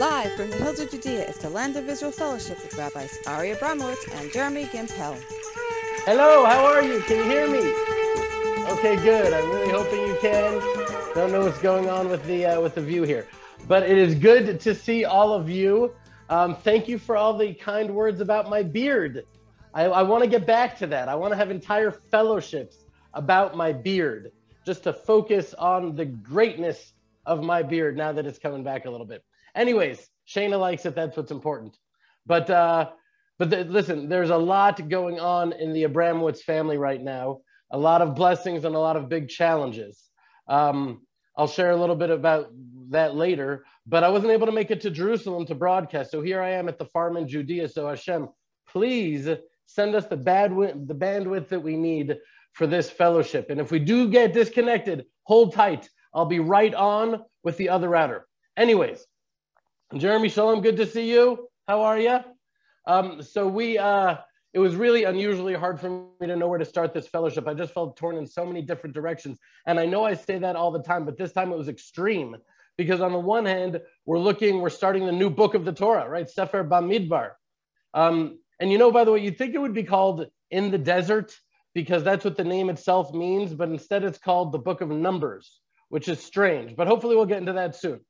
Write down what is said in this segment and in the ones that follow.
Live from the hills of Judea is the Land of Israel Fellowship with Rabbis Ari Abramowitz and Jeremy Gimpel. Hello, how are you? Can you hear me? Okay, good. I'm really hoping you can. Don't know what's going on with the uh, with the view here, but it is good to see all of you. Um, thank you for all the kind words about my beard. I, I want to get back to that. I want to have entire fellowships about my beard, just to focus on the greatness of my beard now that it's coming back a little bit. Anyways, Shayna likes it. That's what's important. But uh, but the, listen, there's a lot going on in the Abramowitz family right now. A lot of blessings and a lot of big challenges. Um, I'll share a little bit about that later. But I wasn't able to make it to Jerusalem to broadcast, so here I am at the farm in Judea. So Hashem, please send us the bandwidth, the bandwidth that we need for this fellowship. And if we do get disconnected, hold tight. I'll be right on with the other router. Anyways, Jeremy Shalom, good to see you. How are you? Um, so we, uh, it was really unusually hard for me to know where to start this fellowship. I just felt torn in so many different directions. And I know I say that all the time, but this time it was extreme because on the one hand, we're looking, we're starting the new book of the Torah, right? Sefer Bamidbar. Um, and you know, by the way, you'd think it would be called In the Desert because that's what the name itself means, but instead it's called the Book of Numbers, which is strange. But hopefully we'll get into that soon.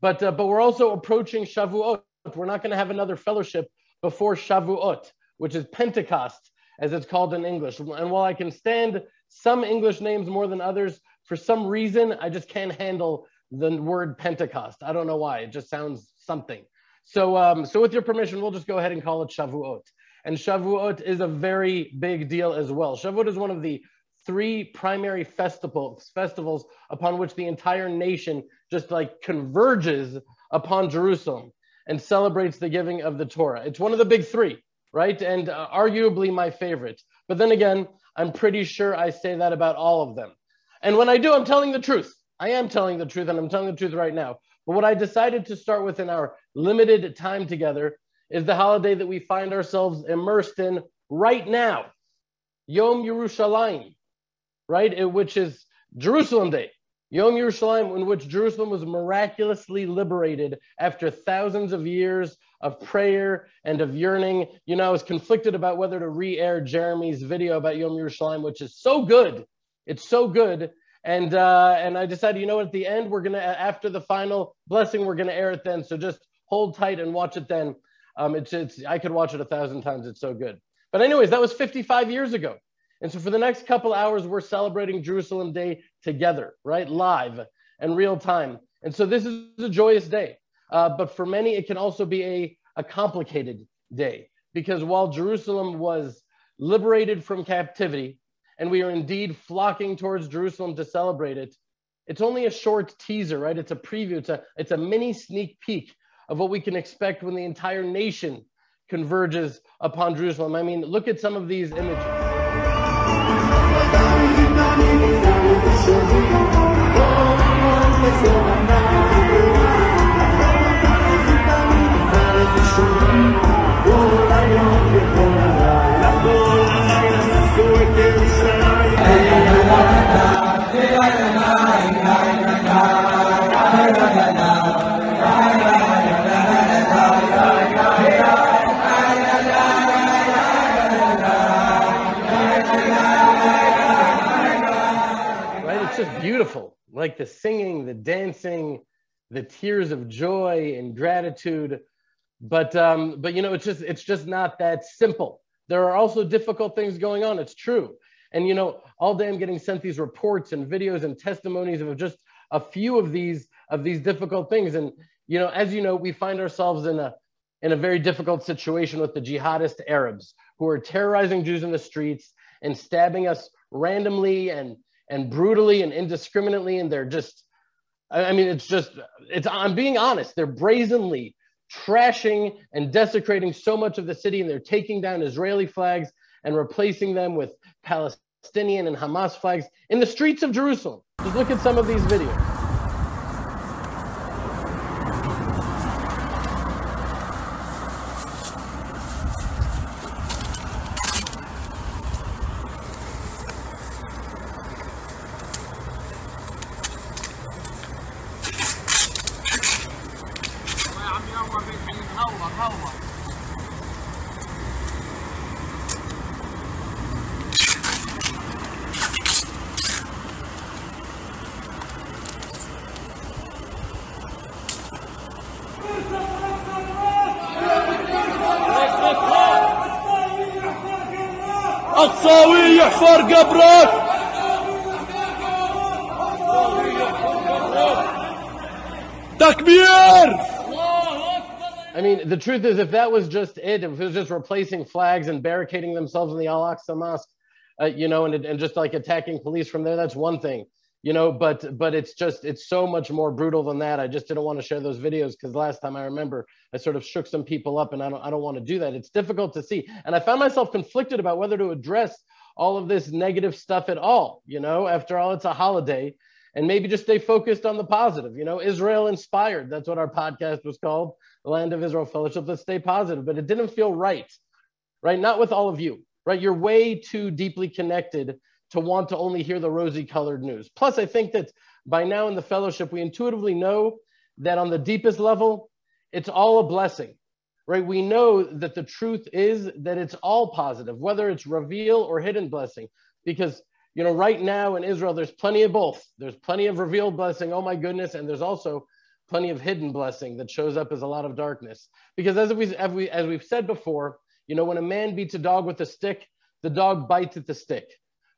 But, uh, but we're also approaching Shavuot. We're not going to have another fellowship before Shavuot, which is Pentecost, as it's called in English. And while I can stand some English names more than others, for some reason, I just can't handle the word Pentecost. I don't know why. It just sounds something. So, um, so with your permission, we'll just go ahead and call it Shavuot. And Shavuot is a very big deal as well. Shavuot is one of the three primary festivals festivals upon which the entire nation just like converges upon Jerusalem and celebrates the giving of the Torah. It's one of the big three, right? And uh, arguably my favorite. But then again, I'm pretty sure I say that about all of them. And when I do, I'm telling the truth. I am telling the truth, and I'm telling the truth right now. But what I decided to start with in our limited time together is the holiday that we find ourselves immersed in right now, Yom Yerushalayim, right? Which is Jerusalem Day. Yom Yerushalayim, in which Jerusalem was miraculously liberated after thousands of years of prayer and of yearning. You know, I was conflicted about whether to re-air Jeremy's video about Yom Yerushalayim, which is so good. It's so good. And uh, and I decided, you know, at the end, we're gonna after the final blessing, we're gonna air it then. So just hold tight and watch it then. Um, it's it's I could watch it a thousand times. It's so good. But anyways, that was 55 years ago. And so for the next couple hours, we're celebrating Jerusalem Day together, right? Live and real time. And so this is a joyous day. Uh, but for many, it can also be a, a complicated day because while Jerusalem was liberated from captivity and we are indeed flocking towards Jerusalem to celebrate it, it's only a short teaser, right? It's a preview, it's a, it's a mini sneak peek of what we can expect when the entire nation converges upon Jerusalem. I mean, look at some of these images. 我终于等到你的出现，我无所等待。我终于等到你的出现，我来了，别慌。Beautiful, like the singing, the dancing, the tears of joy and gratitude. But um, but you know, it's just it's just not that simple. There are also difficult things going on. It's true. And you know, all day I'm getting sent these reports and videos and testimonies of just a few of these of these difficult things. And you know, as you know, we find ourselves in a in a very difficult situation with the jihadist Arabs who are terrorizing Jews in the streets and stabbing us randomly and and brutally and indiscriminately and they're just i mean it's just it's i'm being honest they're brazenly trashing and desecrating so much of the city and they're taking down israeli flags and replacing them with palestinian and hamas flags in the streets of jerusalem. Just look at some of these videos الصاوي يحفر قبرك the truth is, if that was just it, if it was just replacing flags and barricading themselves in the Al Aqsa Mosque, uh, you know, and, and just like attacking police from there, that's one thing, you know, but but it's just it's so much more brutal than that. I just didn't want to share those videos because last time I remember I sort of shook some people up, and I don't I don't want to do that. It's difficult to see, and I found myself conflicted about whether to address all of this negative stuff at all. You know, after all, it's a holiday, and maybe just stay focused on the positive. You know, Israel inspired. That's what our podcast was called the land of Israel fellowship. Let's stay positive. But it didn't feel right, right? Not with all of you, right? You're way too deeply connected to want to only hear the rosy colored news. Plus, I think that by now in the fellowship, we intuitively know that on the deepest level, it's all a blessing, right? We know that the truth is that it's all positive, whether it's reveal or hidden blessing, because you know, right now in Israel, there's plenty of both. There's plenty of revealed blessing, oh my goodness, and there's also plenty of hidden blessing that shows up as a lot of darkness. Because as we as we as we've said before, you know, when a man beats a dog with a stick, the dog bites at the stick.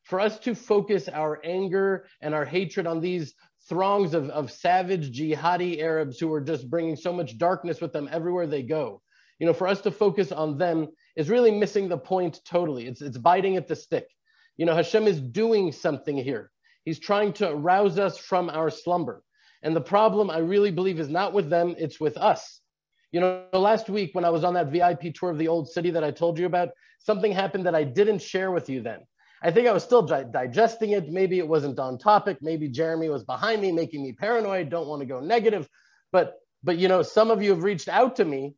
For us to focus our anger and our hatred on these throngs of, of savage jihadi Arabs who are just bringing so much darkness with them everywhere they go, you know, for us to focus on them is really missing the point totally. It's, it's biting at the stick. You know, Hashem is doing something here. He's trying to rouse us from our slumber. And the problem, I really believe, is not with them, it's with us. You know, last week when I was on that VIP tour of the old city that I told you about, something happened that I didn't share with you then. I think I was still di- digesting it. Maybe it wasn't on topic. Maybe Jeremy was behind me, making me paranoid. Don't want to go negative. But, but you know, some of you have reached out to me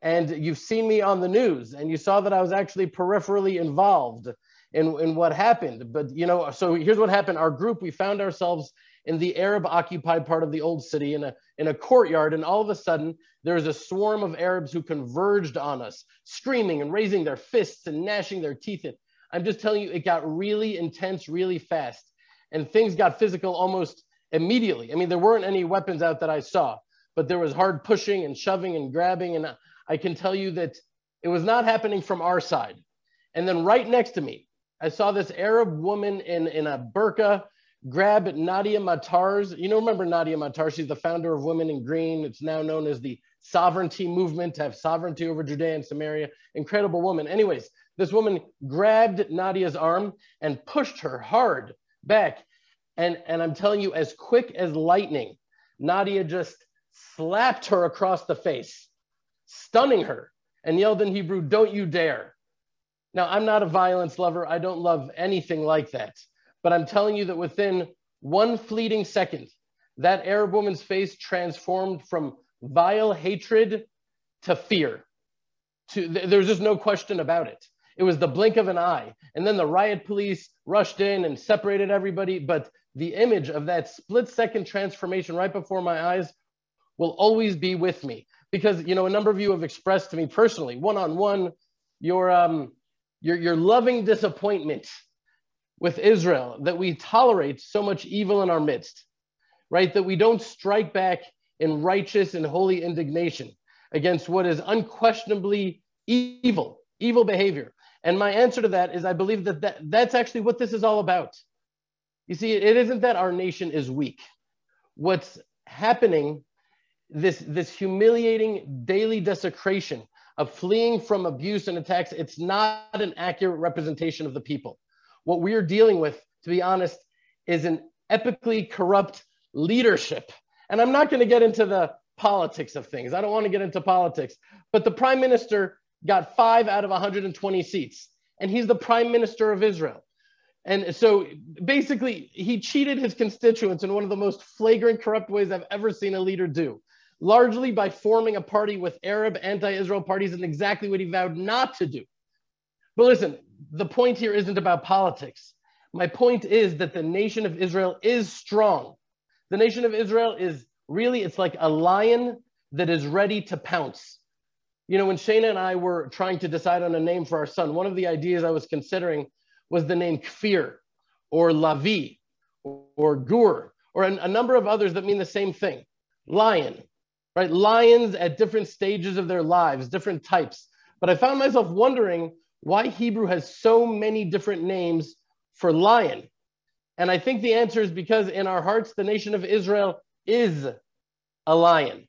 and you've seen me on the news and you saw that I was actually peripherally involved in, in what happened. But, you know, so here's what happened. Our group, we found ourselves in the Arab occupied part of the old city in a, in a courtyard. And all of a sudden, there was a swarm of Arabs who converged on us, screaming and raising their fists and gnashing their teeth. I'm just telling you, it got really intense really fast. And things got physical almost immediately. I mean, there weren't any weapons out that I saw, but there was hard pushing and shoving and grabbing. And I can tell you that it was not happening from our side. And then right next to me, I saw this Arab woman in, in a burqa grab Nadia Matar's. You know, remember Nadia Matar? She's the founder of Women in Green. It's now known as the sovereignty movement to have sovereignty over Judea and Samaria. Incredible woman. Anyways, this woman grabbed Nadia's arm and pushed her hard back. And, and I'm telling you, as quick as lightning, Nadia just slapped her across the face, stunning her, and yelled in Hebrew, Don't you dare. Now, I'm not a violence lover. I don't love anything like that. But I'm telling you that within one fleeting second, that Arab woman's face transformed from vile hatred to fear. To, there's just no question about it. It was the blink of an eye. And then the riot police rushed in and separated everybody. But the image of that split second transformation right before my eyes will always be with me. Because, you know, a number of you have expressed to me personally, one on one, your, um, your, your loving disappointment with Israel that we tolerate so much evil in our midst, right? That we don't strike back in righteous and holy indignation against what is unquestionably evil, evil behavior. And my answer to that is I believe that, that that's actually what this is all about. You see, it isn't that our nation is weak. What's happening, this, this humiliating daily desecration of fleeing from abuse and attacks, it's not an accurate representation of the people. What we're dealing with, to be honest, is an epically corrupt leadership. And I'm not going to get into the politics of things. I don't want to get into politics. But the prime minister got five out of 120 seats, and he's the prime minister of Israel. And so basically, he cheated his constituents in one of the most flagrant, corrupt ways I've ever seen a leader do, largely by forming a party with Arab anti Israel parties and exactly what he vowed not to do. But listen, the point here isn't about politics. My point is that the nation of Israel is strong. The nation of Israel is really, it's like a lion that is ready to pounce. You know, when Shana and I were trying to decide on a name for our son, one of the ideas I was considering was the name Kfir or Lavi or Gur or a, a number of others that mean the same thing. Lion, right? Lions at different stages of their lives, different types. But I found myself wondering why Hebrew has so many different names for lion. And I think the answer is because in our hearts, the nation of Israel is a lion.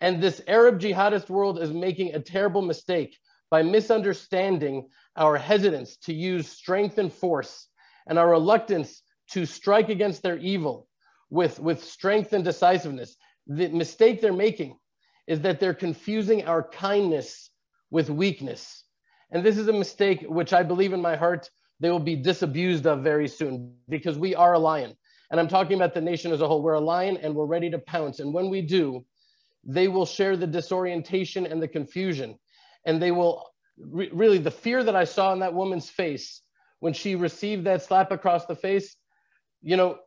And this Arab jihadist world is making a terrible mistake by misunderstanding our hesitance to use strength and force and our reluctance to strike against their evil with, with strength and decisiveness. The mistake they're making is that they're confusing our kindness with weakness. And this is a mistake which I believe in my heart they will be disabused of very soon because we are a lion. And I'm talking about the nation as a whole. We're a lion and we're ready to pounce. And when we do, they will share the disorientation and the confusion. And they will re- really, the fear that I saw in that woman's face when she received that slap across the face, you know,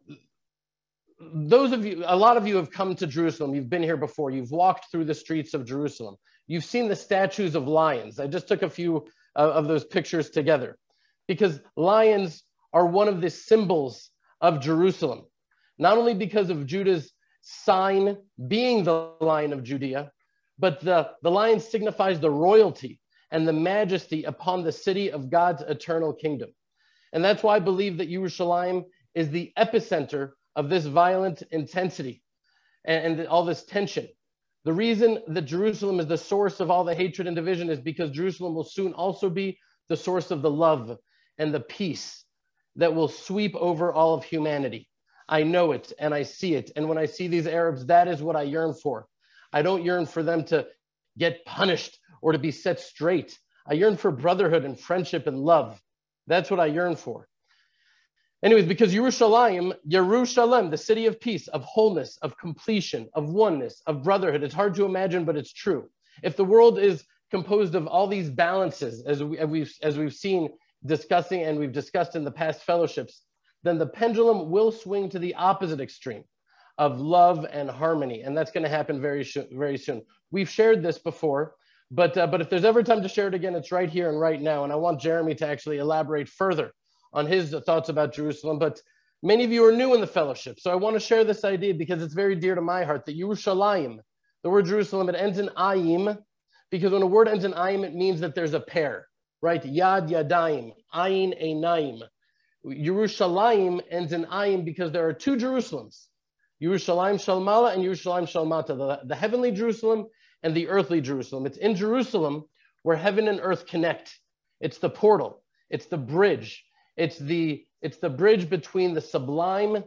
those of you, a lot of you have come to Jerusalem. You've been here before. You've walked through the streets of Jerusalem. You've seen the statues of lions. I just took a few of those pictures together because lions are one of the symbols of Jerusalem, not only because of Judah's sign being the lion of Judea, but the, the lion signifies the royalty and the majesty upon the city of God's eternal kingdom. And that's why I believe that Yerushalayim is the epicenter of this violent intensity and, and all this tension. The reason that Jerusalem is the source of all the hatred and division is because Jerusalem will soon also be the source of the love and the peace that will sweep over all of humanity. I know it and I see it. And when I see these Arabs, that is what I yearn for. I don't yearn for them to get punished or to be set straight. I yearn for brotherhood and friendship and love. That's what I yearn for. Anyways, because Yerushalayim, Yerushalayim, the city of peace, of wholeness, of completion, of oneness, of brotherhood, it's hard to imagine, but it's true. If the world is composed of all these balances, as, we, as, we've, as we've seen discussing and we've discussed in the past fellowships, then the pendulum will swing to the opposite extreme of love and harmony. And that's going to happen very, very soon. We've shared this before, but, uh, but if there's ever time to share it again, it's right here and right now. And I want Jeremy to actually elaborate further on his thoughts about Jerusalem. But many of you are new in the fellowship. So I want to share this idea because it's very dear to my heart that Yerushalayim, the word Jerusalem, it ends in ayim, because when a word ends in ayim, it means that there's a pair right? Yad Yadayim, Ayin Einaim. Yerushalayim ends in Ayin because there are two Jerusalems, Yerushalayim Shalmala and Yerushalayim Shalmata, the, the heavenly Jerusalem and the earthly Jerusalem. It's in Jerusalem where heaven and earth connect. It's the portal. It's the bridge. It's the it's the bridge between the sublime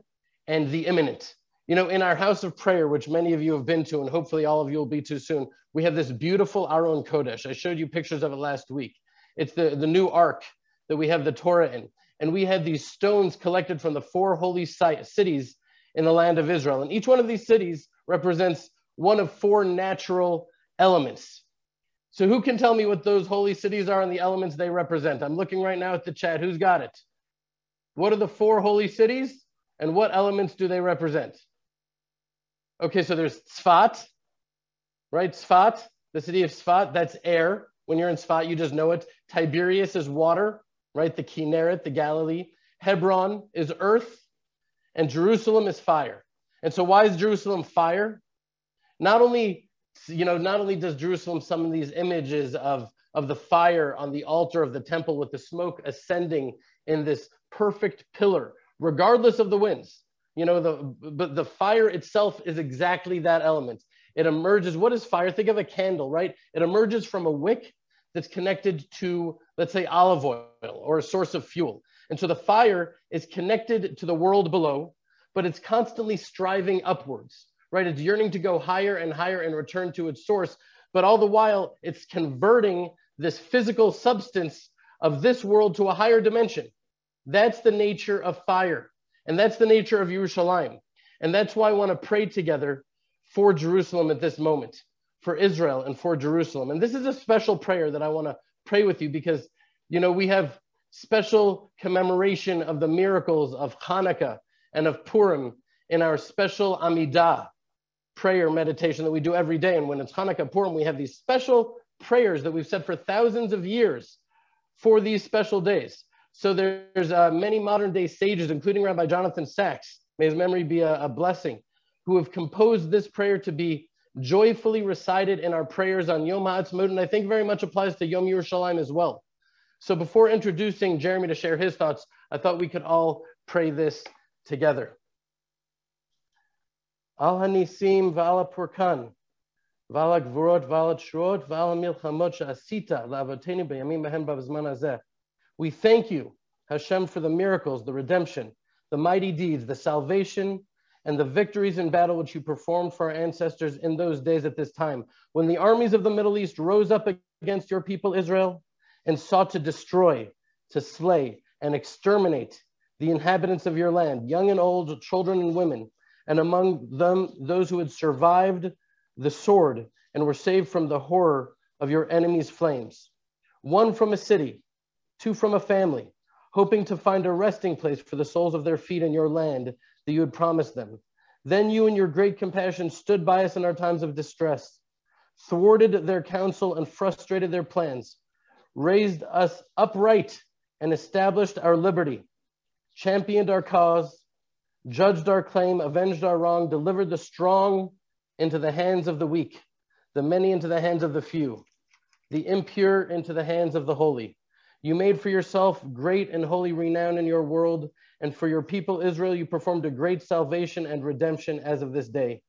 and the imminent. You know, in our house of prayer, which many of you have been to, and hopefully all of you will be too soon, we have this beautiful Aron Kodesh. I showed you pictures of it last week. It's the, the new ark that we have the Torah in. And we have these stones collected from the four holy site, cities in the land of Israel. And each one of these cities represents one of four natural elements. So, who can tell me what those holy cities are and the elements they represent? I'm looking right now at the chat. Who's got it? What are the four holy cities and what elements do they represent? Okay, so there's Tzfat, right? Tzfat, the city of Tzfat, that's air. When you're in Sfat, you just know it. Tiberias is water, right? The Kinneret, the Galilee. Hebron is earth, and Jerusalem is fire. And so, why is Jerusalem fire? Not only, you know, not only does Jerusalem summon these images of, of the fire on the altar of the temple with the smoke ascending in this perfect pillar, regardless of the winds. You know, the but the fire itself is exactly that element. It emerges. What is fire? Think of a candle, right? It emerges from a wick that's connected to, let's say, olive oil or a source of fuel. And so the fire is connected to the world below, but it's constantly striving upwards, right? It's yearning to go higher and higher and return to its source. But all the while, it's converting this physical substance of this world to a higher dimension. That's the nature of fire. And that's the nature of Yerushalayim. And that's why I want to pray together for Jerusalem at this moment for Israel and for Jerusalem. And this is a special prayer that I want to pray with you because, you know, we have special commemoration of the miracles of Hanukkah and of Purim in our special Amidah prayer meditation that we do every day. And when it's Hanukkah Purim, we have these special prayers that we've said for thousands of years for these special days. So there's uh, many modern day sages, including Rabbi Jonathan Sacks, may his memory be a, a blessing, who have composed this prayer to be joyfully recited in our prayers on Yom HaAtzmaut, and I think very much applies to Yom Yerushalayim as well. So before introducing Jeremy to share his thoughts, I thought we could all pray this together. We thank you, Hashem, for the miracles, the redemption, the mighty deeds, the salvation, and the victories in battle which you performed for our ancestors in those days at this time, when the armies of the Middle East rose up against your people Israel and sought to destroy, to slay, and exterminate the inhabitants of your land, young and old, children and women, and among them those who had survived the sword and were saved from the horror of your enemies' flames. One from a city, two from a family, hoping to find a resting place for the soles of their feet in your land that you had promised them. Then you, in your great compassion, stood by us in our times of distress, thwarted their counsel and frustrated their plans, raised us upright and established our liberty, championed our cause, judged our claim, avenged our wrong, delivered the strong into the hands of the weak, the many into the hands of the few, the impure into the hands of the holy. You made for yourself great and holy renown in your world, and for your people Israel, you performed a great salvation and redemption as of this day.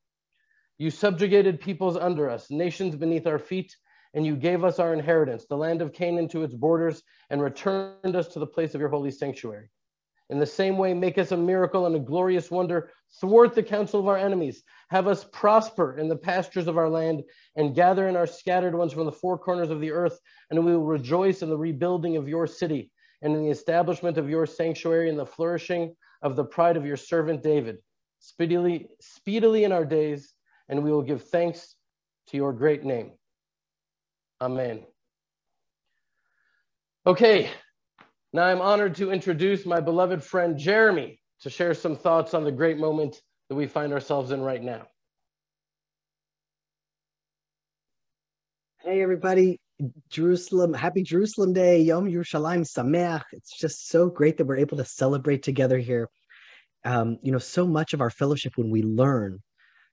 You subjugated peoples under us, nations beneath our feet, and you gave us our inheritance, the land of Canaan to its borders, and returned us to the place of your holy sanctuary. In the same way, make us a miracle and a glorious wonder, thwart the counsel of our enemies, have us prosper in the pastures of our land, and gather in our scattered ones from the four corners of the earth, and we will rejoice in the rebuilding of your city, and in the establishment of your sanctuary, and the flourishing of the pride of your servant David, speedily, speedily in our days, and we will give thanks to your great name. Amen. Okay, now I'm honored to introduce my beloved friend Jeremy to share some thoughts on the great moment that we find ourselves in right now. Hey, everybody. Jerusalem, happy Jerusalem Day, Yom Yerushalayim Sameach. It's just so great that we're able to celebrate together here. Um, you know, so much of our fellowship when we learn.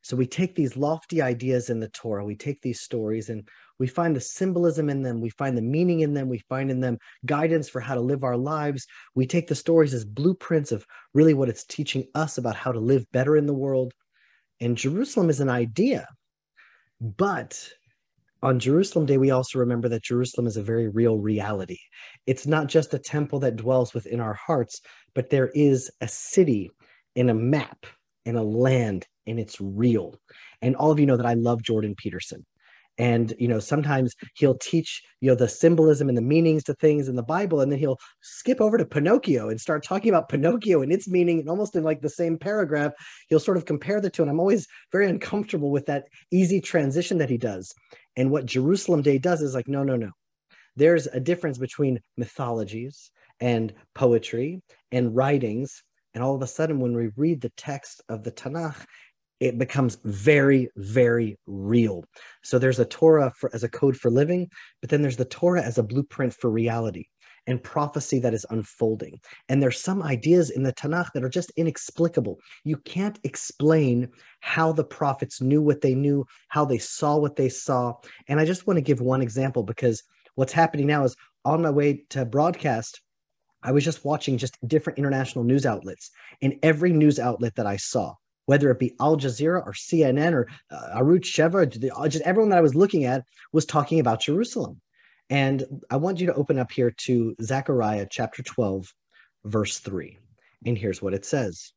So we take these lofty ideas in the Torah, we take these stories, and we find the symbolism in them, we find the meaning in them, we find in them guidance for how to live our lives. We take the stories as blueprints of really what it's teaching us about how to live better in the world. And Jerusalem is an idea. But on Jerusalem Day, we also remember that Jerusalem is a very real reality. It's not just a temple that dwells within our hearts, but there is a city in a map in a land and it's real. And all of you know that I love Jordan Peterson and you know sometimes he'll teach you know the symbolism and the meanings to things in the bible and then he'll skip over to pinocchio and start talking about pinocchio and its meaning and almost in like the same paragraph he'll sort of compare the two. And i'm always very uncomfortable with that easy transition that he does. And what jerusalem day does is like no no no. There's a difference between mythologies and poetry and writings. And all of a sudden when we read the text of the tanakh it becomes very, very real. So there's a Torah for, as a code for living, but then there's the Torah as a blueprint for reality and prophecy that is unfolding. And there's some ideas in the Tanakh that are just inexplicable. You can't explain how the prophets knew what they knew, how they saw what they saw. And I just want to give one example because what's happening now is on my way to broadcast, I was just watching just different international news outlets. And every news outlet that I saw, whether it be Al Jazeera or CNN or uh, Arutz Sheva, uh, just everyone that I was looking at was talking about Jerusalem. And I want you to open up here to Zechariah chapter 12, verse 3. And here's what it says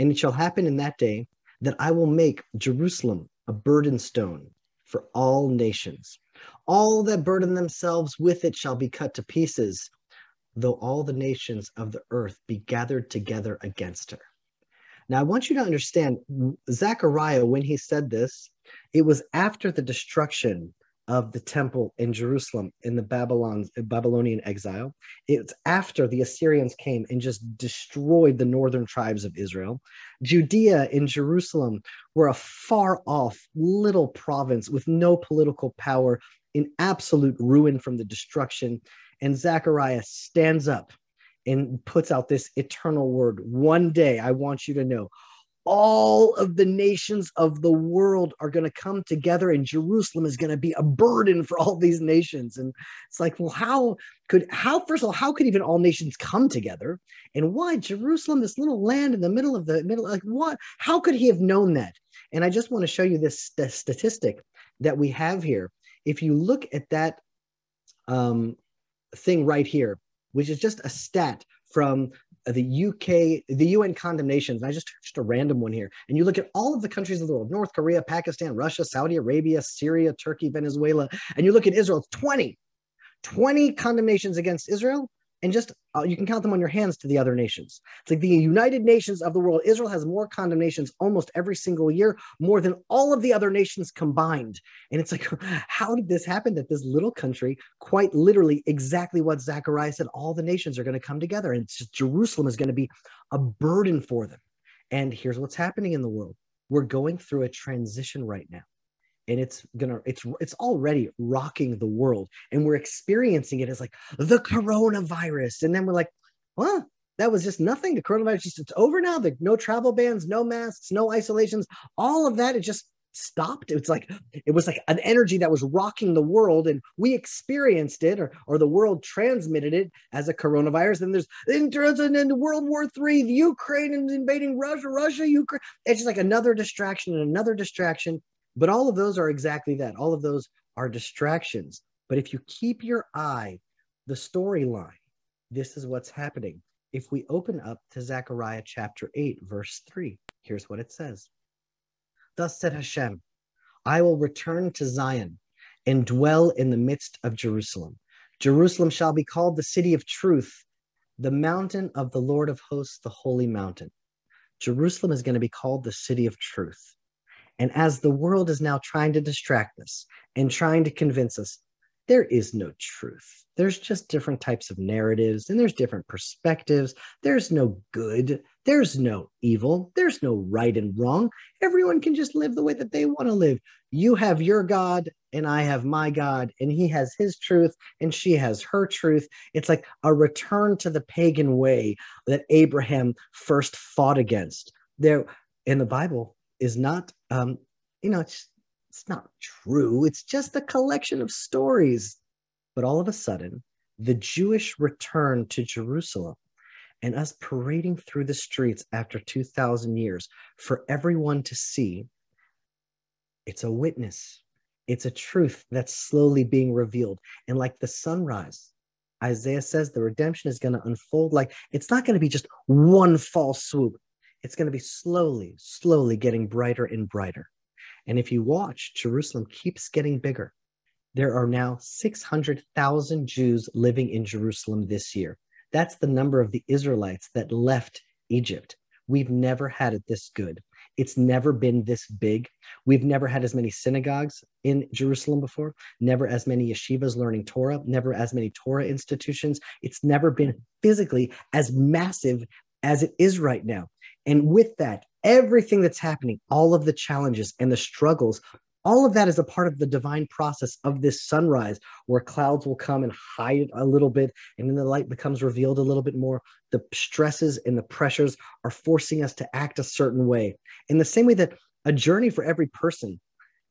And it shall happen in that day that I will make Jerusalem a burden stone for all nations. All that burden themselves with it shall be cut to pieces, though all the nations of the earth be gathered together against her. Now, I want you to understand Zechariah, when he said this, it was after the destruction of the temple in Jerusalem in the Babylon's Babylonian exile. It's after the Assyrians came and just destroyed the northern tribes of Israel. Judea and Jerusalem were a far off little province with no political power in absolute ruin from the destruction. And Zechariah stands up and puts out this eternal word. One day, I want you to know all of the nations of the world are going to come together and jerusalem is going to be a burden for all these nations. And it's like well how could how first of all how could even all nations come together? And why jerusalem this little land in the middle of the middle like what how could he have known that? And i just want to show you this, this statistic that we have here. If you look at that um, thing right here which is just a stat from the UK, the UN condemnations, I just just a random one here, and you look at all of the countries of the world North Korea, Pakistan, Russia, Saudi Arabia, Syria, Turkey, Venezuela, and you look at Israel, 20, 20 condemnations against Israel, and just uh, you can count them on your hands to the other nations. It's like the United Nations of the world. Israel has more condemnations almost every single year, more than all of the other nations combined. And it's like, how did this happen that this little country, quite literally exactly what Zechariah said, all the nations are going to come together and just, Jerusalem is going to be a burden for them. And here's what's happening in the world we're going through a transition right now and it's gonna it's it's already rocking the world. And we're experiencing it as like the coronavirus. And then we're like well that was just nothing. The coronavirus just it's over now. The no travel bans no masks no isolations. All of that it just stopped. It's like it was like an energy that was rocking the world and we experienced it or, or the world transmitted it as a coronavirus. And there's in, in world war three the ukraine invading russia russia ukraine it's just like another distraction and another distraction but all of those are exactly that. All of those are distractions. But if you keep your eye, the storyline, this is what's happening. If we open up to Zechariah chapter 8, verse 3, here's what it says Thus said Hashem, I will return to Zion and dwell in the midst of Jerusalem. Jerusalem shall be called the city of truth, the mountain of the Lord of hosts, the holy mountain. Jerusalem is going to be called the city of truth. And as the world is now trying to distract us and trying to convince us, there is no truth. There's just different types of narratives and there's different perspectives. There's no good. There's no evil. There's no right and wrong. Everyone can just live the way that they want to live. You have your God and I have my God, and he has his truth and she has her truth. It's like a return to the pagan way that Abraham first fought against. There in the Bible, is not um, you know it's it's not true. It's just a collection of stories. But all of a sudden the jewish return to jerusalem and us parading through the streets after 2000 years for everyone to see it's a witness. It's a truth that's slowly being revealed. And like the sunrise isaiah says the redemption is going to unfold. Like it's not going to be just one false swoop it's going to be slowly, slowly getting brighter and brighter. And if you watch, Jerusalem keeps getting bigger. There are now 600,000 Jews living in Jerusalem this year. That's the number of the Israelites that left Egypt. We've never had it this good. It's never been this big. We've never had as many synagogues in Jerusalem before, never as many yeshivas learning Torah, never as many Torah institutions. It's never been physically as massive as it is right now. And with that, everything that's happening, all of the challenges and the struggles, all of that is a part of the divine process of this sunrise where clouds will come and hide a little bit. And then the light becomes revealed a little bit more the stresses and the pressures are forcing us to act a certain way. In the same way that a journey for every person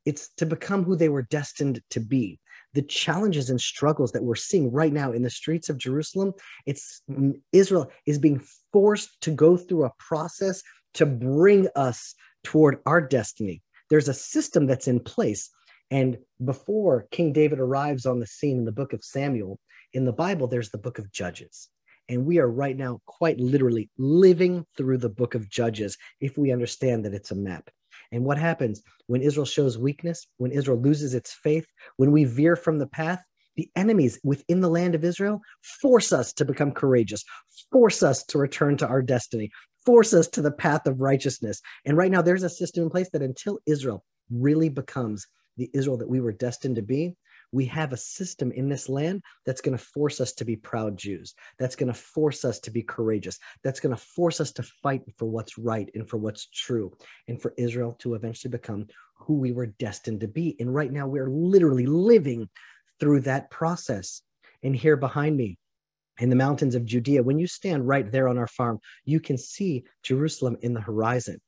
it's to become who they were destined to be the challenges and struggles that we're seeing right now in the streets of Jerusalem, it's mm, Israel is being forced to go through a process to bring us toward our destiny. There's a system that's in place. And before King David arrives on the scene in the book of Samuel, in the Bible, there's the book of Judges. And we are right now quite literally living through the book of Judges if we understand that it's a map. And what happens when Israel shows weakness, when Israel loses its faith, when we veer from the path? The enemies within the land of Israel force us to become courageous, force us to return to our destiny, force us to the path of righteousness. And right now, there's a system in place that until Israel really becomes the Israel that we were destined to be, we have a system in this land that's going to force us to be proud Jews. That's going to force us to be courageous. That's going to force us to fight for what's right and for what's true, and for Israel to eventually become who we were destined to be. And right now, we're literally living through that process. And here behind me, in the mountains of Judea, when you stand right there on our farm, you can see Jerusalem in the horizon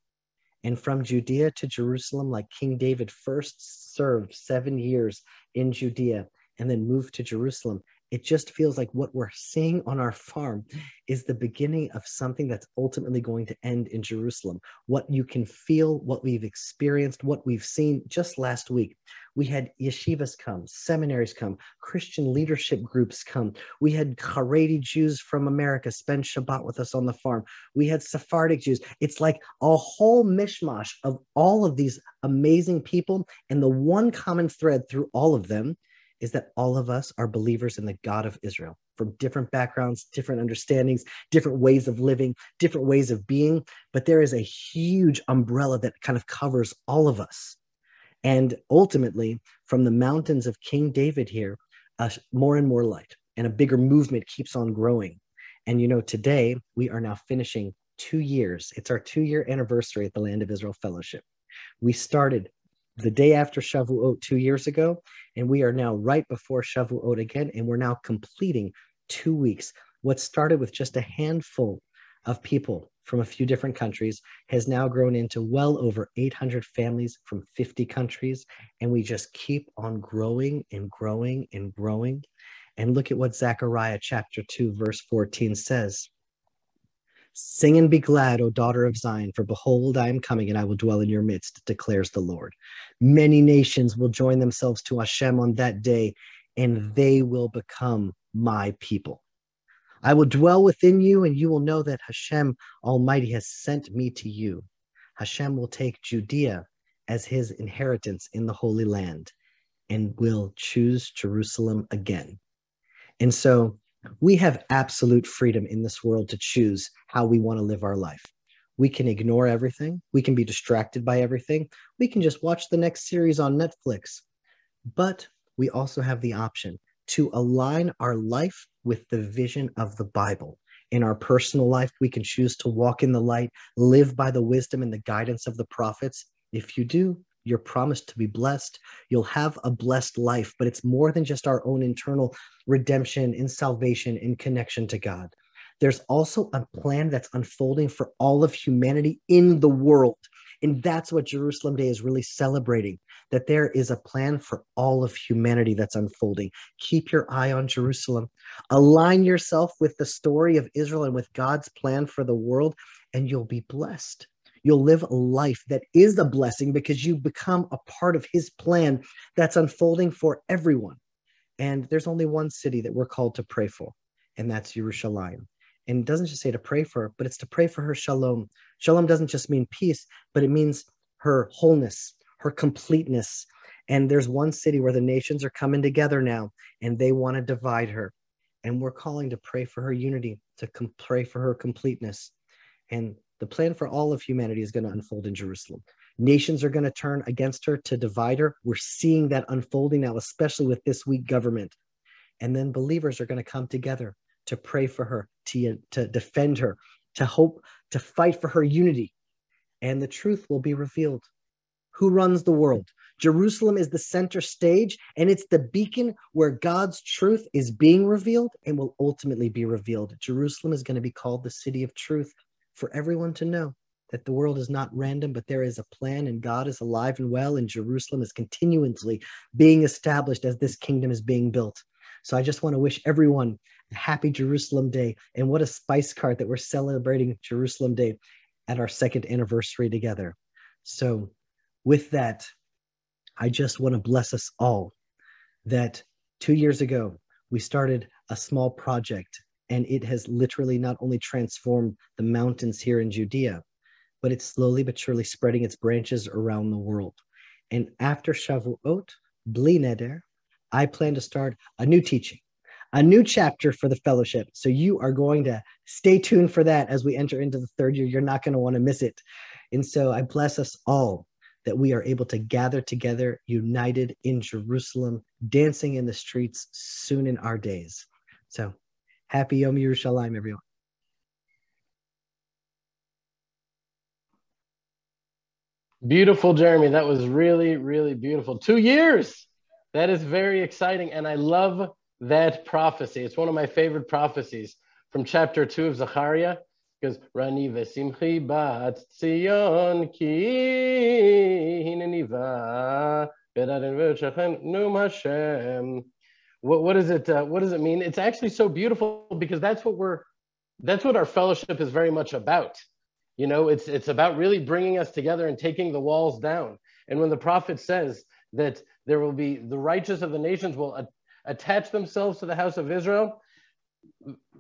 and from Judea to Jerusalem, like King David first served seven years in Judea and then moved to Jerusalem it just feels like what we're seeing on our farm is the beginning of something that's ultimately going to end in Jerusalem. What you can feel, what we've experienced, what we've seen just last week. We had yeshivas come, seminaries come, Christian leadership groups come. We had Haredi Jews from America spend Shabbat with us on the farm. We had Sephardic Jews. It's like a whole mishmash of all of these amazing people. And the one common thread through all of them is that all of us are believers in the God of Israel from different backgrounds, different understandings, different ways of living, different ways of being. But there is a huge umbrella that kind of covers all of us. And ultimately, from the mountains of King David here, uh, more and more light and a bigger movement keeps on growing. And you know, today we are now finishing two years. It's our two year anniversary at the Land of Israel Fellowship. We started the day after Shavuot two years ago, and we are now right before Shavuot again, and we're now completing two weeks. What started with just a handful of people from a few different countries has now grown into well over 800 families from 50 countries, and we just keep on growing and growing and growing. And look at what Zechariah chapter 2, verse 14 says. Sing and be glad, O daughter of Zion, for behold, I am coming and I will dwell in your midst, declares the Lord. Many nations will join themselves to Hashem on that day, and they will become my people. I will dwell within you, and you will know that Hashem Almighty has sent me to you. Hashem will take Judea as his inheritance in the Holy Land and will choose Jerusalem again. And so we have absolute freedom in this world to choose how we want to live our life. We can ignore everything. We can be distracted by everything. We can just watch the next series on Netflix. But we also have the option to align our life with the vision of the Bible. In our personal life, we can choose to walk in the light, live by the wisdom and the guidance of the prophets. If you do, you're promised to be blessed. You'll have a blessed life, but it's more than just our own internal redemption and salvation in connection to God. There's also a plan that's unfolding for all of humanity in the world. And that's what Jerusalem Day is really celebrating that there is a plan for all of humanity that's unfolding. Keep your eye on Jerusalem. Align yourself with the story of Israel and with God's plan for the world, and you'll be blessed. You'll live a life that is a blessing because you become a part of his plan that's unfolding for everyone. And there's only one city that we're called to pray for, and that's Yerushalayim. And it doesn't just say to pray for her, but it's to pray for her shalom. Shalom doesn't just mean peace, but it means her wholeness, her completeness. And there's one city where the nations are coming together now and they want to divide her. And we're calling to pray for her unity, to com- pray for her completeness. And the plan for all of humanity is going to unfold in Jerusalem. Nations are going to turn against her to divide her. We're seeing that unfolding now, especially with this weak government. And then believers are going to come together to pray for her, to, to defend her, to hope, to fight for her unity. And the truth will be revealed. Who runs the world? Jerusalem is the center stage, and it's the beacon where God's truth is being revealed and will ultimately be revealed. Jerusalem is going to be called the city of truth for everyone to know that the world is not random, but there is a plan and God is alive and well, and Jerusalem is continuously being established as this kingdom is being built. So I just want to wish everyone a happy Jerusalem Day. And what a spice cart that we're celebrating Jerusalem Day at our second anniversary together. So, with that, I just want to bless us all that two years ago, we started a small project and it has literally not only transformed the mountains here in Judea, but it's slowly but surely spreading its branches around the world. And after Shavuot, Bli Neder, I plan to start a new teaching, a new chapter for the fellowship. So you are going to stay tuned for that as we enter into the third year. You're not going to want to miss it. And so I bless us all that we are able to gather together, united in Jerusalem, dancing in the streets soon in our days. So happy Yom Yerushalayim, everyone. Beautiful, Jeremy. That was really, really beautiful. Two years. That is very exciting. And I love that prophecy. It's one of my favorite prophecies from chapter two of Zechariah. Because Rani vesimchi bat Tzion ki hineniva num Hashem. What, what is it? Uh, what does it mean? It's actually so beautiful because that's what we're, that's what our fellowship is very much about. You know, it's it's about really bringing us together and taking the walls down. And when the prophet says that there will be the righteous of the nations will a- attach themselves to the house of Israel,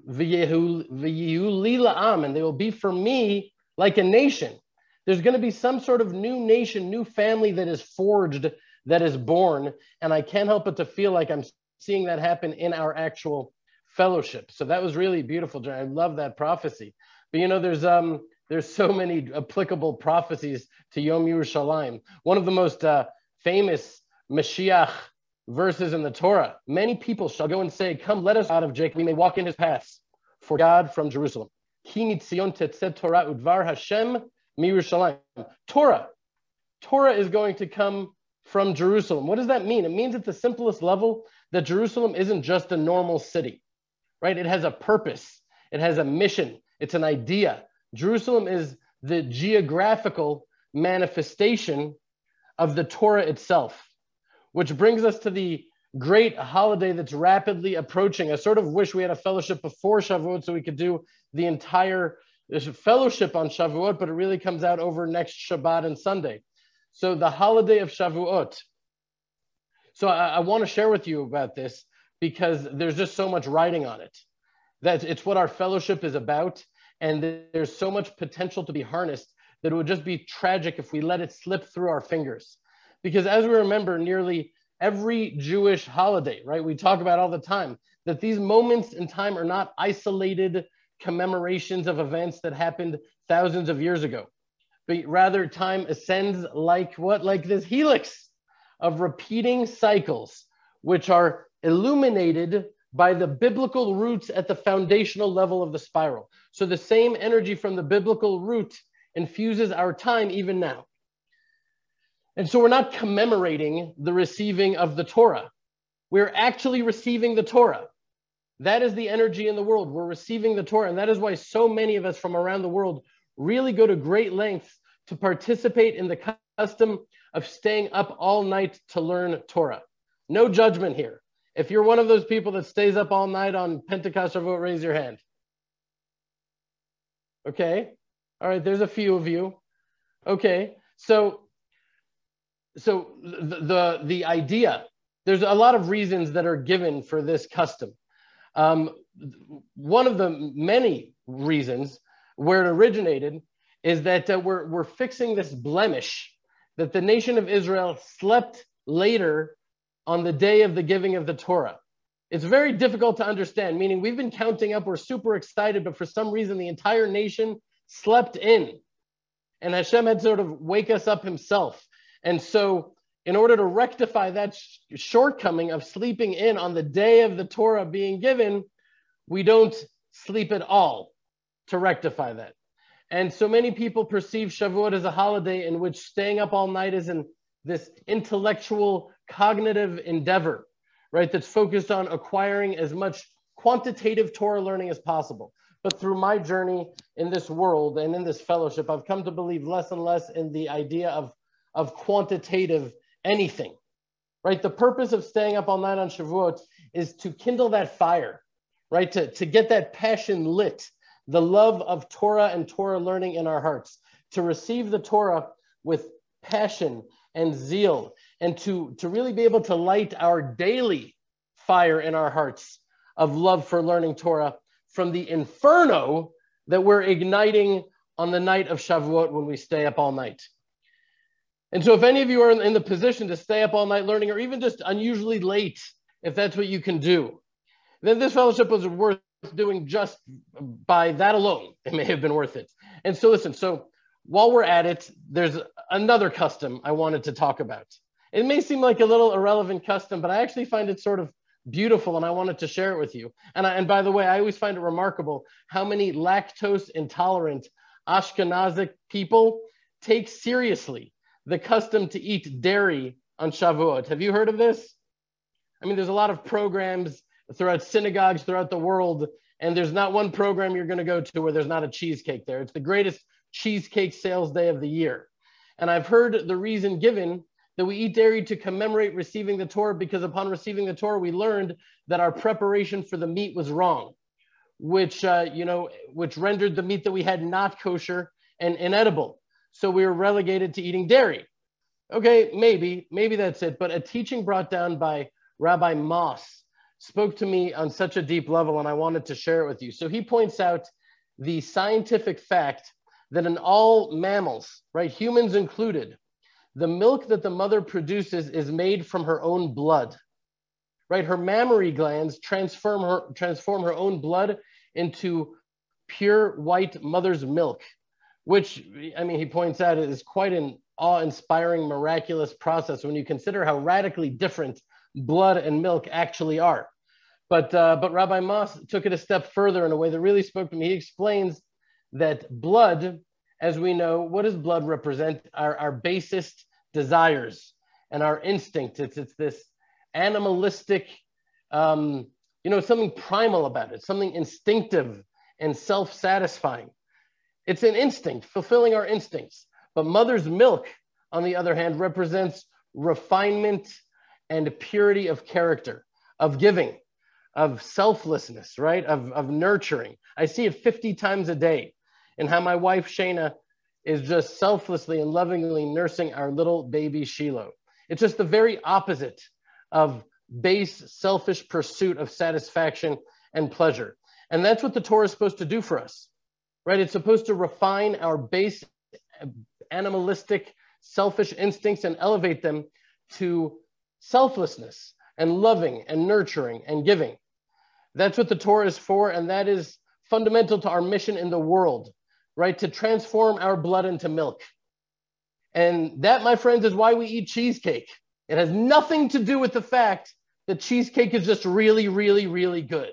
and they will be for me like a nation. There's going to be some sort of new nation, new family that is forged, that is born, and I can't help but to feel like I'm seeing that happen in our actual fellowship. So that was really beautiful. I love that prophecy. But you know, there's um there's so many applicable prophecies to Yom Yerushalayim. One of the most uh, famous Mashiach verses in the Torah. Many people shall go and say, Come, let us out of Jacob, we may walk in his paths. For God from Jerusalem. Torah udvar Hashem. Torah. Torah is going to come from Jerusalem. What does that mean? It means at the simplest level that Jerusalem isn't just a normal city, right? It has a purpose, it has a mission, it's an idea, Jerusalem is the geographical manifestation of the Torah itself, which brings us to the great holiday that's rapidly approaching. I sort of wish we had a fellowship before Shavuot so we could do the entire fellowship on Shavuot, but it really comes out over next Shabbat and Sunday. So the holiday of Shavuot. So I, I want to share with you about this because there's just so much writing on it. That it's what our fellowship is about and there's so much potential to be harnessed that it would just be tragic if we let it slip through our fingers. Because as we remember, nearly every Jewish holiday, right, we talk about all the time that these moments in time are not isolated commemorations of events that happened thousands of years ago, but rather time ascends like what? Like this helix of repeating cycles, which are illuminated by the biblical roots at the foundational level of the spiral. So the same energy from the biblical root infuses our time even now. And so we're not commemorating the receiving of the Torah. We're actually receiving the Torah. That is the energy in the world. We're receiving the Torah. And that is why so many of us from around the world really go to great lengths to participate in the custom of staying up all night to learn Torah. No judgment here. If you're one of those people that stays up all night on Pentecost Shavuot, raise your hand. Okay. All right. There's a few of you. Okay. So, so the, the, the idea, there's a lot of reasons that are given for this custom. Um, one of the many reasons where it originated is that uh, we're, we're fixing this blemish that the nation of Israel slept later on the day of the giving of the Torah. It's very difficult to understand, meaning we've been counting up, we're super excited, but for some reason the entire nation slept in. And Hashem had sort of wake us up himself. And so, in order to rectify that sh- shortcoming of sleeping in on the day of the Torah being given, we don't sleep at all to rectify that. And so many people perceive Shavuot as a holiday in which staying up all night is in this intellectual cognitive endeavor, right? That's focused on acquiring as much quantitative Torah learning as possible. But through my journey in this world and in this fellowship, I've come to believe less and less in the idea of, of quantitative anything, right? The purpose of staying up all night on Shavuot is to kindle that fire, right? To, to get that passion lit, the love of Torah and Torah learning in our hearts, to receive the Torah with passion and zeal, and to, to really be able to light our daily fire in our hearts of love for learning Torah from the inferno that we're igniting on the night of Shavuot when we stay up all night. And so, if any of you are in the position to stay up all night learning, or even just unusually late, if that's what you can do, then this fellowship was worth doing just by that alone. It may have been worth it. And so, listen, so while we're at it, there's another custom I wanted to talk about. It may seem like a little irrelevant custom, but I actually find it sort of beautiful and I wanted to share it with you. And, I, and by the way, I always find it remarkable how many lactose intolerant Ashkenazic people take seriously the custom to eat dairy on Shavuot. Have you heard of this? I mean, there's a lot of programs throughout synagogues throughout the world, and there's not one program you're going to go to where there's not a cheesecake there. It's the greatest cheesecake sales day of the year. And I've heard the reason given that we eat dairy to commemorate receiving the Torah because upon receiving the Torah, we learned that our preparation for the meat was wrong, which, uh, you know, which rendered the meat that we had not kosher and inedible. So we were relegated to eating dairy. Okay, maybe, maybe that's it. But a teaching brought down by Rabbi Moss spoke to me on such a deep level, and I wanted to share it with you. So he points out the scientific fact that in all mammals, right, humans included, the milk that the mother produces is made from her own blood. Right, her mammary glands transform her transform her own blood into pure white mother's milk, which I mean he points out is quite an awe-inspiring, miraculous process when you consider how radically different blood and milk actually are. But uh, but Rabbi Moss took it a step further in a way that really spoke to me. He explains that blood, as we know, what does blood represent? Our, our basest desires and our instinct. It's, it's this animalistic, um, you know, something primal about it, something instinctive and self satisfying. It's an instinct, fulfilling our instincts. But mother's milk, on the other hand, represents refinement and purity of character, of giving, of selflessness, right? Of, of nurturing. I see it 50 times a day and how my wife Shayna is just selflessly and lovingly nursing our little baby Shiloh. It's just the very opposite of base selfish pursuit of satisfaction and pleasure. And that's what the Torah is supposed to do for us, right? It's supposed to refine our base animalistic, selfish instincts and elevate them to selflessness and loving and nurturing and giving. That's what the Torah is for, and that is fundamental to our mission in the world right? To transform our blood into milk. And that, my friends, is why we eat cheesecake. It has nothing to do with the fact that cheesecake is just really, really, really good.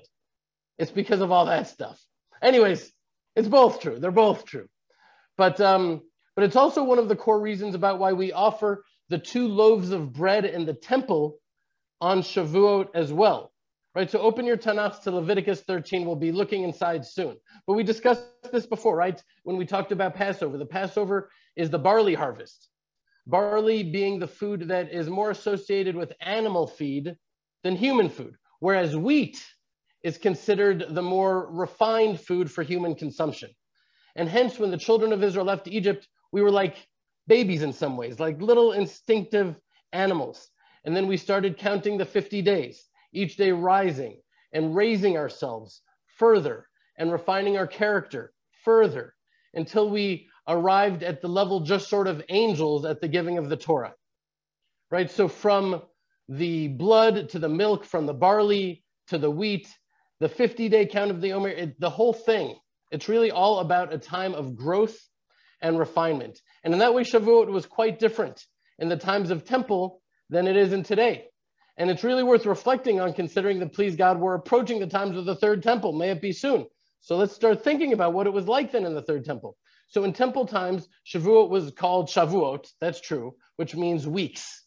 It's because of all that stuff. Anyways, it's both true. They're both true. But um, but it's also one of the core reasons about why we offer the two loaves of bread in the temple on Shavuot as well right? So open your Tanakh to Leviticus 13. We'll be looking inside soon. But we discussed this before, right? When we talked about Passover. The Passover is the barley harvest. Barley being the food that is more associated with animal feed than human food, whereas wheat is considered the more refined food for human consumption. And hence, when the children of Israel left Egypt, we were like babies in some ways, like little instinctive animals. And then we started counting the 50 days each day rising and raising ourselves further and refining our character further until we arrived at the level just sort of angels at the giving of the Torah. Right? So from the blood to the milk, from the barley to the wheat, the 50 day count of the Omer, it, the whole thing, it's really all about a time of growth and refinement. And in that way, Shavuot was quite different in the times of temple than it is in today. And it's really worth reflecting on considering that, please God, we're approaching the times of the third temple. May it be soon. So let's start thinking about what it was like then in the third temple. So in temple times, Shavuot was called Shavuot, that's true, which means weeks,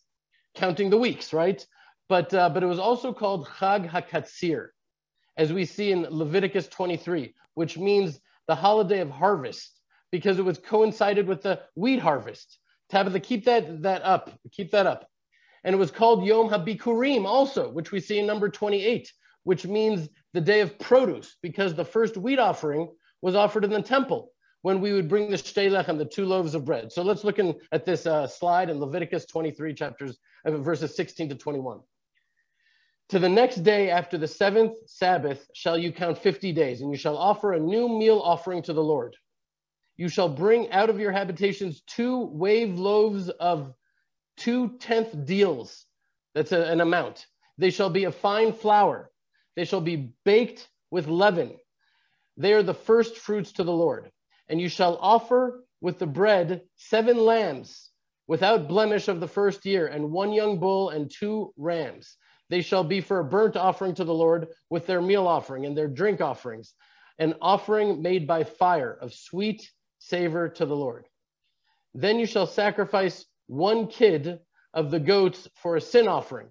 counting the weeks, right? But, uh, but it was also called Chag HaKatzir, as we see in Leviticus 23, which means the holiday of harvest, because it was coincided with the wheat harvest. Tabitha, keep that, that up, keep that up. And it was called Yom HaBikurim also, which we see in number 28, which means the day of produce, because the first wheat offering was offered in the temple when we would bring the shtelech and the two loaves of bread. So let's look in, at this uh, slide in Leviticus 23, chapters, uh, verses 16 to 21. To the next day after the seventh Sabbath shall you count 50 days, and you shall offer a new meal offering to the Lord. You shall bring out of your habitations two wave loaves of two tenth deals. That's a, an amount. They shall be a fine flour. They shall be baked with leaven. They are the first fruits to the Lord. And you shall offer with the bread seven lambs without blemish of the first year, and one young bull and two rams. They shall be for a burnt offering to the Lord with their meal offering and their drink offerings, an offering made by fire of sweet savor to the Lord. Then you shall sacrifice one kid of the goats for a sin offering,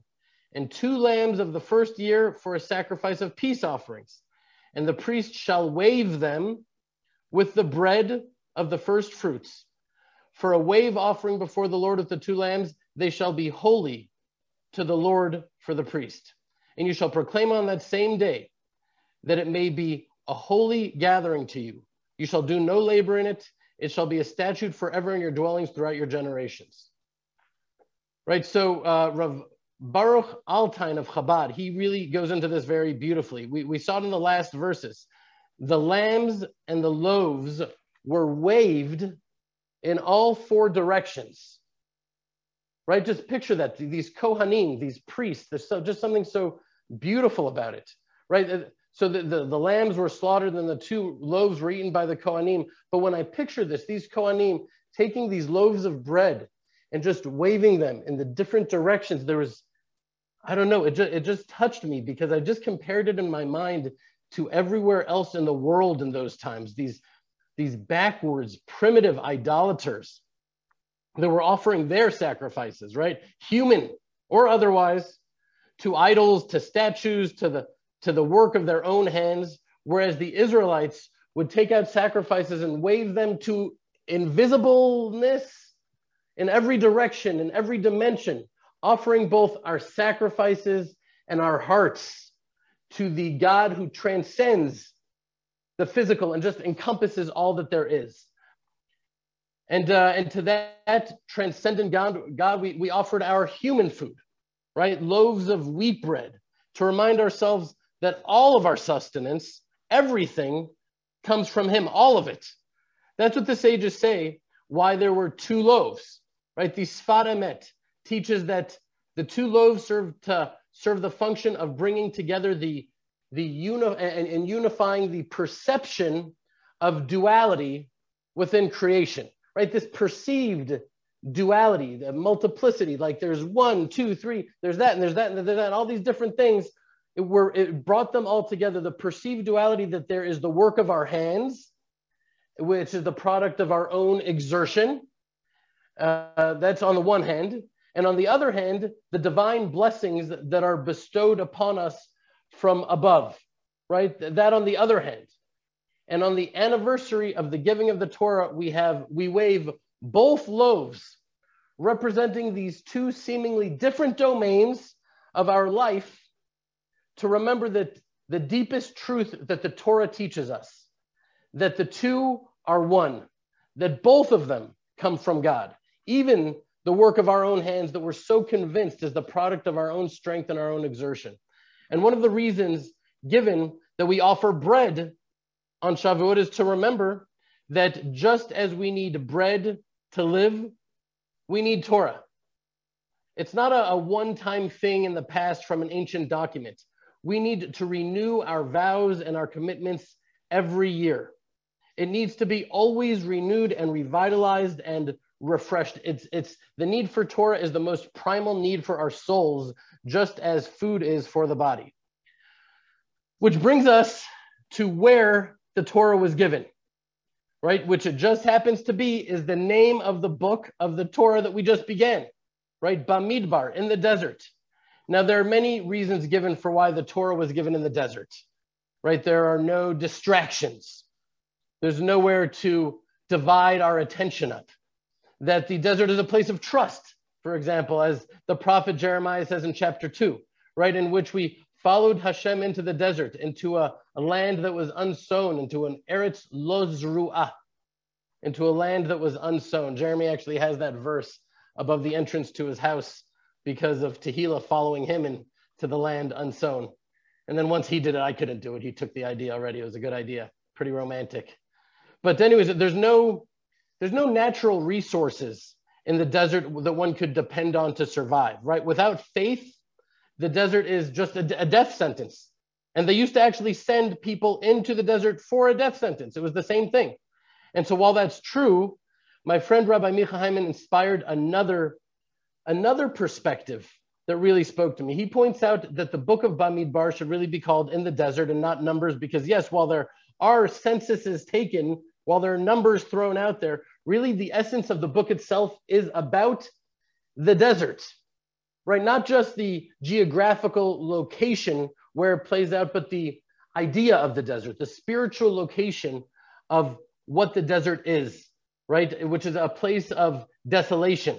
and two lambs of the first year for a sacrifice of peace offerings. And the priest shall wave them with the bread of the first fruits. For a wave offering before the Lord with the two lambs, they shall be holy to the Lord for the priest. And you shall proclaim on that same day that it may be a holy gathering to you. You shall do no labor in it. It shall be a statute forever in your dwellings throughout your generations. Right? So, uh, Rav Baruch Altain of Chabad, he really goes into this very beautifully. We, we saw it in the last verses. The lambs and the loaves were waved in all four directions. Right? Just picture that. These Kohanim, these priests, there's so, just something so beautiful about it. Right? So the, the, the, lambs were slaughtered and the two loaves were eaten by the Kohanim. But when I picture this, these Kohanim taking these loaves of bread and just waving them in the different directions, there was, I don't know, it just, it just touched me because I just compared it in my mind to everywhere else in the world in those times. These, these backwards, primitive idolaters that were offering their sacrifices, right? Human or otherwise, to idols, to statues, to the to the work of their own hands, whereas the Israelites would take out sacrifices and wave them to invisibleness in every direction, in every dimension, offering both our sacrifices and our hearts to the God who transcends the physical and just encompasses all that there is. And, uh, and to that, that transcendent God, God we, we offered our human food, right? Loaves of wheat bread to remind ourselves that all of our sustenance, everything comes from him, all of it. That's what the sages say, why there were two loaves, right? The Sfat Emet teaches that the two loaves serve to serve the function of bringing together the, the uni- and, and unifying the perception of duality within creation, right? This perceived duality, the multiplicity, like there's one, two, three, there's that, and there's that, and there's that, and all these different things it, were, it brought them all together the perceived duality that there is the work of our hands, which is the product of our own exertion. Uh, that's on the one hand. And on the other hand, the divine blessings that, that are bestowed upon us from above, right? That on the other hand. And on the anniversary of the giving of the Torah, we have, we wave both loaves representing these two seemingly different domains of our life to remember that the deepest truth that the Torah teaches us, that the two are one, that both of them come from God. Even the work of our own hands that we're so convinced is the product of our own strength and our own exertion. And one of the reasons given that we offer bread on Shavuot is to remember that just as we need bread to live, we need Torah. It's not a, a one time thing in the past from an ancient document we need to renew our vows and our commitments every year. It needs to be always renewed and revitalized and refreshed. It's, it's the need for Torah is the most primal need for our souls, just as food is for the body. Which brings us to where the Torah was given, right? Which it just happens to be is the name of the book of the Torah that we just began, right? Bamidbar in the desert. Now, there are many reasons given for why the Torah was given in the desert, right? There are no distractions, there's nowhere to divide our attention up. That the desert is a place of trust, for example, as the prophet Jeremiah says in chapter 2, right? In which we followed Hashem into the desert, into a, a land that was unsown, into an Eretz Lozruah, into a land that was unsown. Jeremy actually has that verse above the entrance to his house because of Tehillah following him into the land unsown. And then once he did it, I couldn't do it. He took the idea already. It was a good idea, pretty romantic. But anyways, there's no there's no natural resources in the desert that one could depend on to survive, right? Without faith, the desert is just a, a death sentence. And they used to actually send people into the desert for a death sentence. It was the same thing. And so while that's true, my friend Rabbi Micha Hyman inspired another, another perspective that really spoke to me. He points out that the book of Bamidbar should really be called In the Desert and not Numbers, because yes, while there are censuses taken, while there are numbers thrown out there, really the essence of the book itself is about the desert, right? Not just the geographical location where it plays out, but the idea of the desert, the spiritual location of what the desert is, right? Which is a place of desolation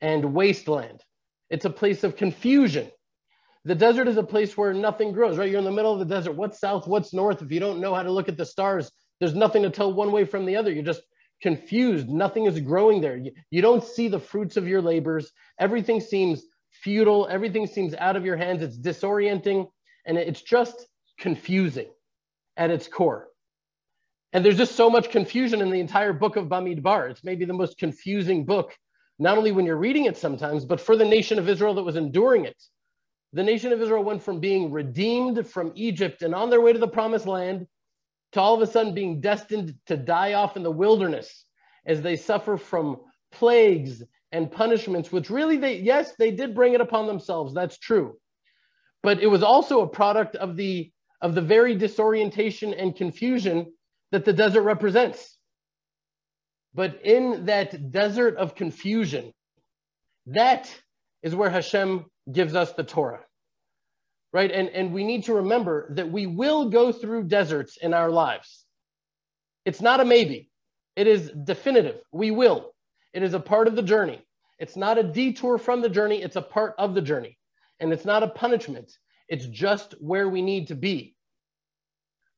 and wasteland it's a place of confusion. The desert is a place where nothing grows, right? You're in the middle of the desert. What's south? What's north? If you don't know how to look at the stars, there's nothing to tell one way from the other. You're just confused. Nothing is growing there. You, you don't see the fruits of your labors. Everything seems futile. Everything seems out of your hands. It's disorienting and it's just confusing at its core. And there's just so much confusion in the entire book of Bamidbar. It's maybe the most confusing book not only when you're reading it sometimes, but for the nation of Israel that was enduring it. The nation of Israel went from being redeemed from Egypt and on their way to the promised land to all of a sudden being destined to die off in the wilderness as they suffer from plagues and punishments, which really they, yes, they did bring it upon themselves. That's true. But it was also a product of the, of the very disorientation and confusion that the desert represents. But in that desert of confusion, that is where Hashem gives us the Torah. Right? And, and we need to remember that we will go through deserts in our lives. It's not a maybe, it is definitive. We will. It is a part of the journey. It's not a detour from the journey, it's a part of the journey. And it's not a punishment, it's just where we need to be.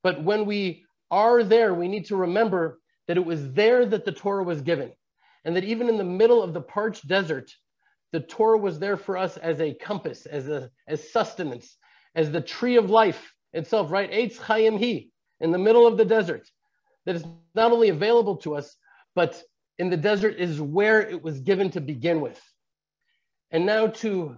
But when we are there, we need to remember that it was there that the Torah was given, and that even in the middle of the parched desert, the Torah was there for us as a compass, as a as sustenance, as the tree of life itself, right? Eitz Chaim Hi, in the middle of the desert, that is not only available to us, but in the desert is where it was given to begin with. And now to,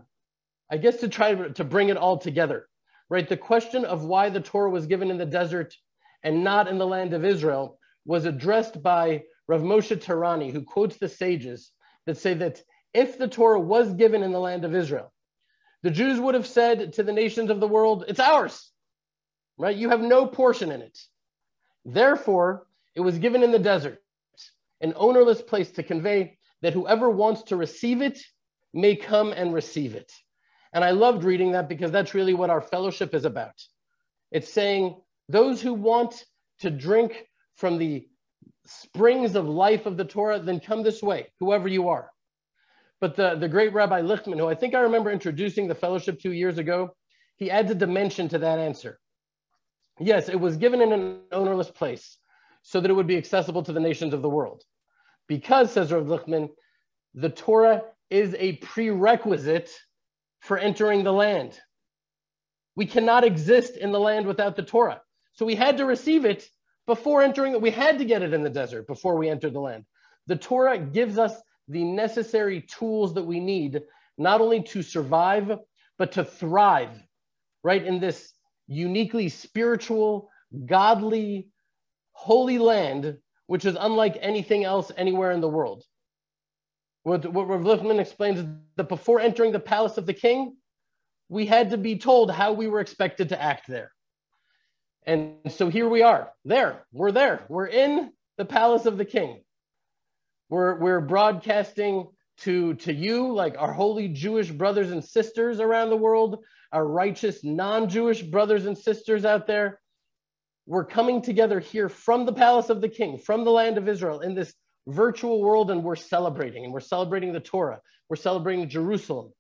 I guess to try to bring it all together, right? The question of why the Torah was given in the desert and not in the land of Israel was addressed by Rav Moshe Tarani, who quotes the sages that say that if the Torah was given in the land of Israel, the Jews would have said to the nations of the world, It's ours, right? You have no portion in it. Therefore, it was given in the desert, an ownerless place to convey that whoever wants to receive it may come and receive it. And I loved reading that because that's really what our fellowship is about. It's saying those who want to drink from the springs of life of the Torah, then come this way, whoever you are. But the, the great Rabbi Lichtman, who I think I remember introducing the fellowship two years ago, he adds a dimension to that answer. Yes, it was given in an ownerless place so that it would be accessible to the nations of the world. Because, says Rav Lichtman, the Torah is a prerequisite for entering the land. We cannot exist in the land without the Torah. So we had to receive it before entering, we had to get it in the desert before we entered the land. The Torah gives us the necessary tools that we need, not only to survive, but to thrive, right? In this uniquely spiritual, godly, holy land, which is unlike anything else anywhere in the world. What, what Rav Lichtman explains is that before entering the palace of the king, we had to be told how we were expected to act there. And so here we are, there, we're there, we're in the palace of the king. We're, we're broadcasting to, to you, like our holy Jewish brothers and sisters around the world, our righteous non Jewish brothers and sisters out there. We're coming together here from the palace of the king, from the land of Israel, in this virtual world, and we're celebrating. And we're celebrating the Torah, we're celebrating Jerusalem,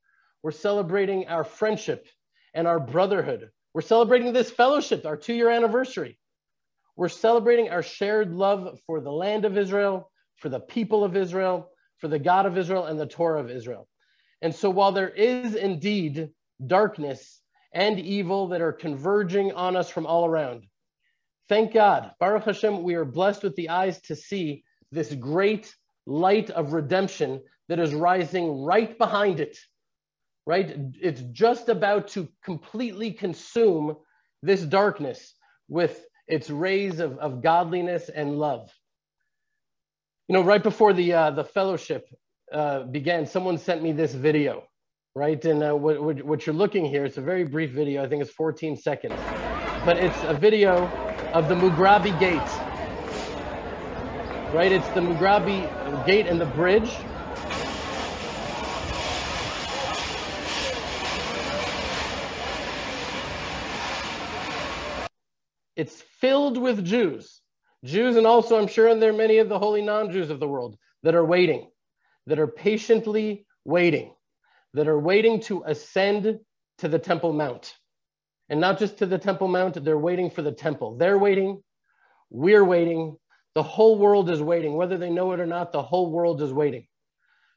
we're celebrating our friendship and our brotherhood. We're celebrating this fellowship, our two year anniversary. We're celebrating our shared love for the land of Israel, for the people of Israel, for the God of Israel, and the Torah of Israel. And so, while there is indeed darkness and evil that are converging on us from all around, thank God, Baruch Hashem, we are blessed with the eyes to see this great light of redemption that is rising right behind it right? It's just about to completely consume this darkness with its rays of, of godliness and love. You know, right before the uh, the fellowship uh, began, someone sent me this video, right? And uh, what, what, what you're looking here, it's a very brief video. I think it's 14 seconds, but it's a video of the Mugrabi Gate, right? It's the Mugrabi Gate and the bridge. It's filled with Jews, Jews, and also I'm sure there are many of the holy non-Jews of the world that are waiting, that are patiently waiting, that are waiting to ascend to the Temple Mount. And not just to the Temple Mount, they're waiting for the temple. They're waiting, we're waiting, the whole world is waiting. Whether they know it or not, the whole world is waiting.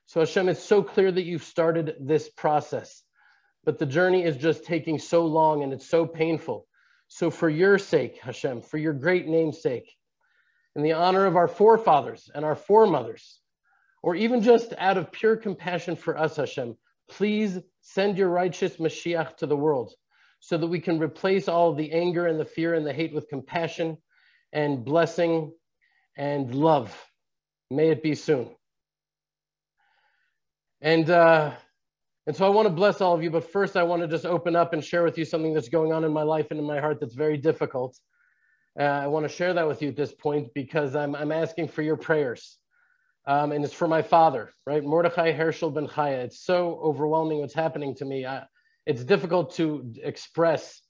So Hashem, it's so clear that you've started this process, but the journey is just taking so long and it's so painful. So for your sake, Hashem, for your great name's sake, in the honor of our forefathers and our foremothers, or even just out of pure compassion for us, Hashem, please send your righteous Mashiach to the world so that we can replace all the anger and the fear and the hate with compassion and blessing and love. May it be soon. And uh, and so I want to bless all of you, but first I want to just open up and share with you something that's going on in my life and in my heart that's very difficult. Uh, I want to share that with you at this point because I'm I'm asking for your prayers. Um, and it's for my father, right? Mordechai Herschel Ben Chaya. It's so overwhelming what's happening to me. I, it's difficult to express.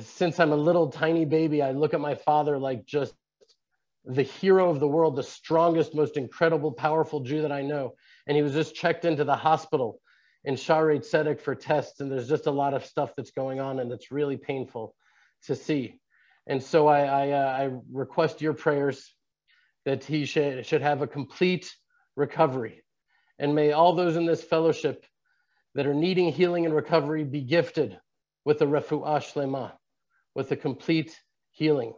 Since I'm a little tiny baby, I look at my father like just the hero of the world, the strongest, most incredible, powerful Jew that I know. And he was just checked into the hospital in Shaarei Tzedek for tests. And there's just a lot of stuff that's going on, and it's really painful to see. And so I, I, uh, I request your prayers that he should, should have a complete recovery. And may all those in this fellowship that are needing healing and recovery be gifted with a refuah shlema, with a complete healing.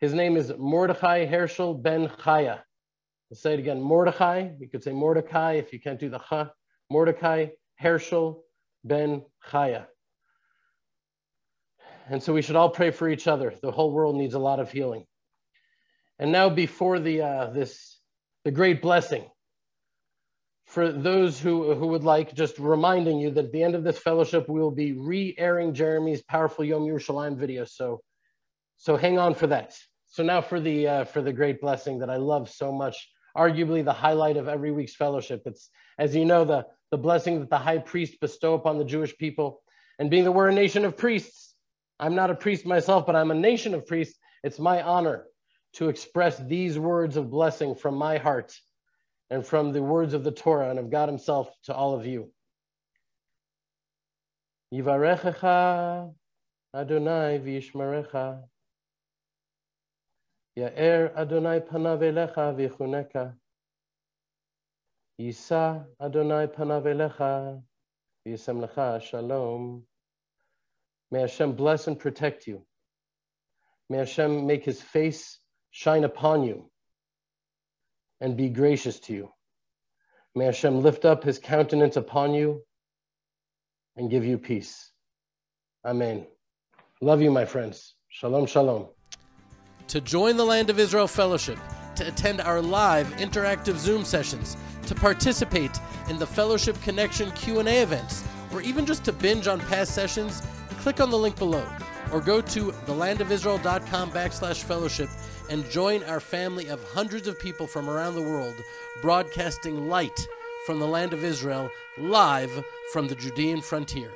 His name is Mordechai Herschel ben Chaya. I'll say it again, Mordechai. You could say Mordecai if you can't do the cha. Mordecai Herschel ben Chaya. And so we should all pray for each other. The whole world needs a lot of healing. And now before the uh, this the great blessing, for those who, who would like, just reminding you that at the end of this fellowship, we will be re-airing Jeremy's powerful Yom Yerushalayim video. So, so hang on for that. So now for the uh, for the great blessing that I love so much, arguably the highlight of every week's fellowship. It's as you know the the blessing that the high priest bestow upon the Jewish people, and being that we're a nation of priests. I'm not a priest myself, but I'm a nation of priests. It's my honor to express these words of blessing from my heart and from the words of the Torah and of God Himself to all of you. Yivarechecha Adonai v'yishmarecha. Ya'er Adonai panav elecha v'yichuneka. Yisa Adonai panav elecha v'yisem shalom. May Hashem bless and protect you. May Hashem make His face shine upon you and be gracious to you. May Hashem lift up his countenance upon you and give you peace. Amen. Love you, my friends. Shalom, shalom. To join the Land of Israel Fellowship, to attend our live interactive Zoom sessions, to participate in the Fellowship Connection Q&A events, or even just to binge on past sessions, click on the link below or go to thelandofisrael.com backslash fellowship and join our family of hundreds of people from around the world broadcasting light from the land of Israel live from the Judean frontier.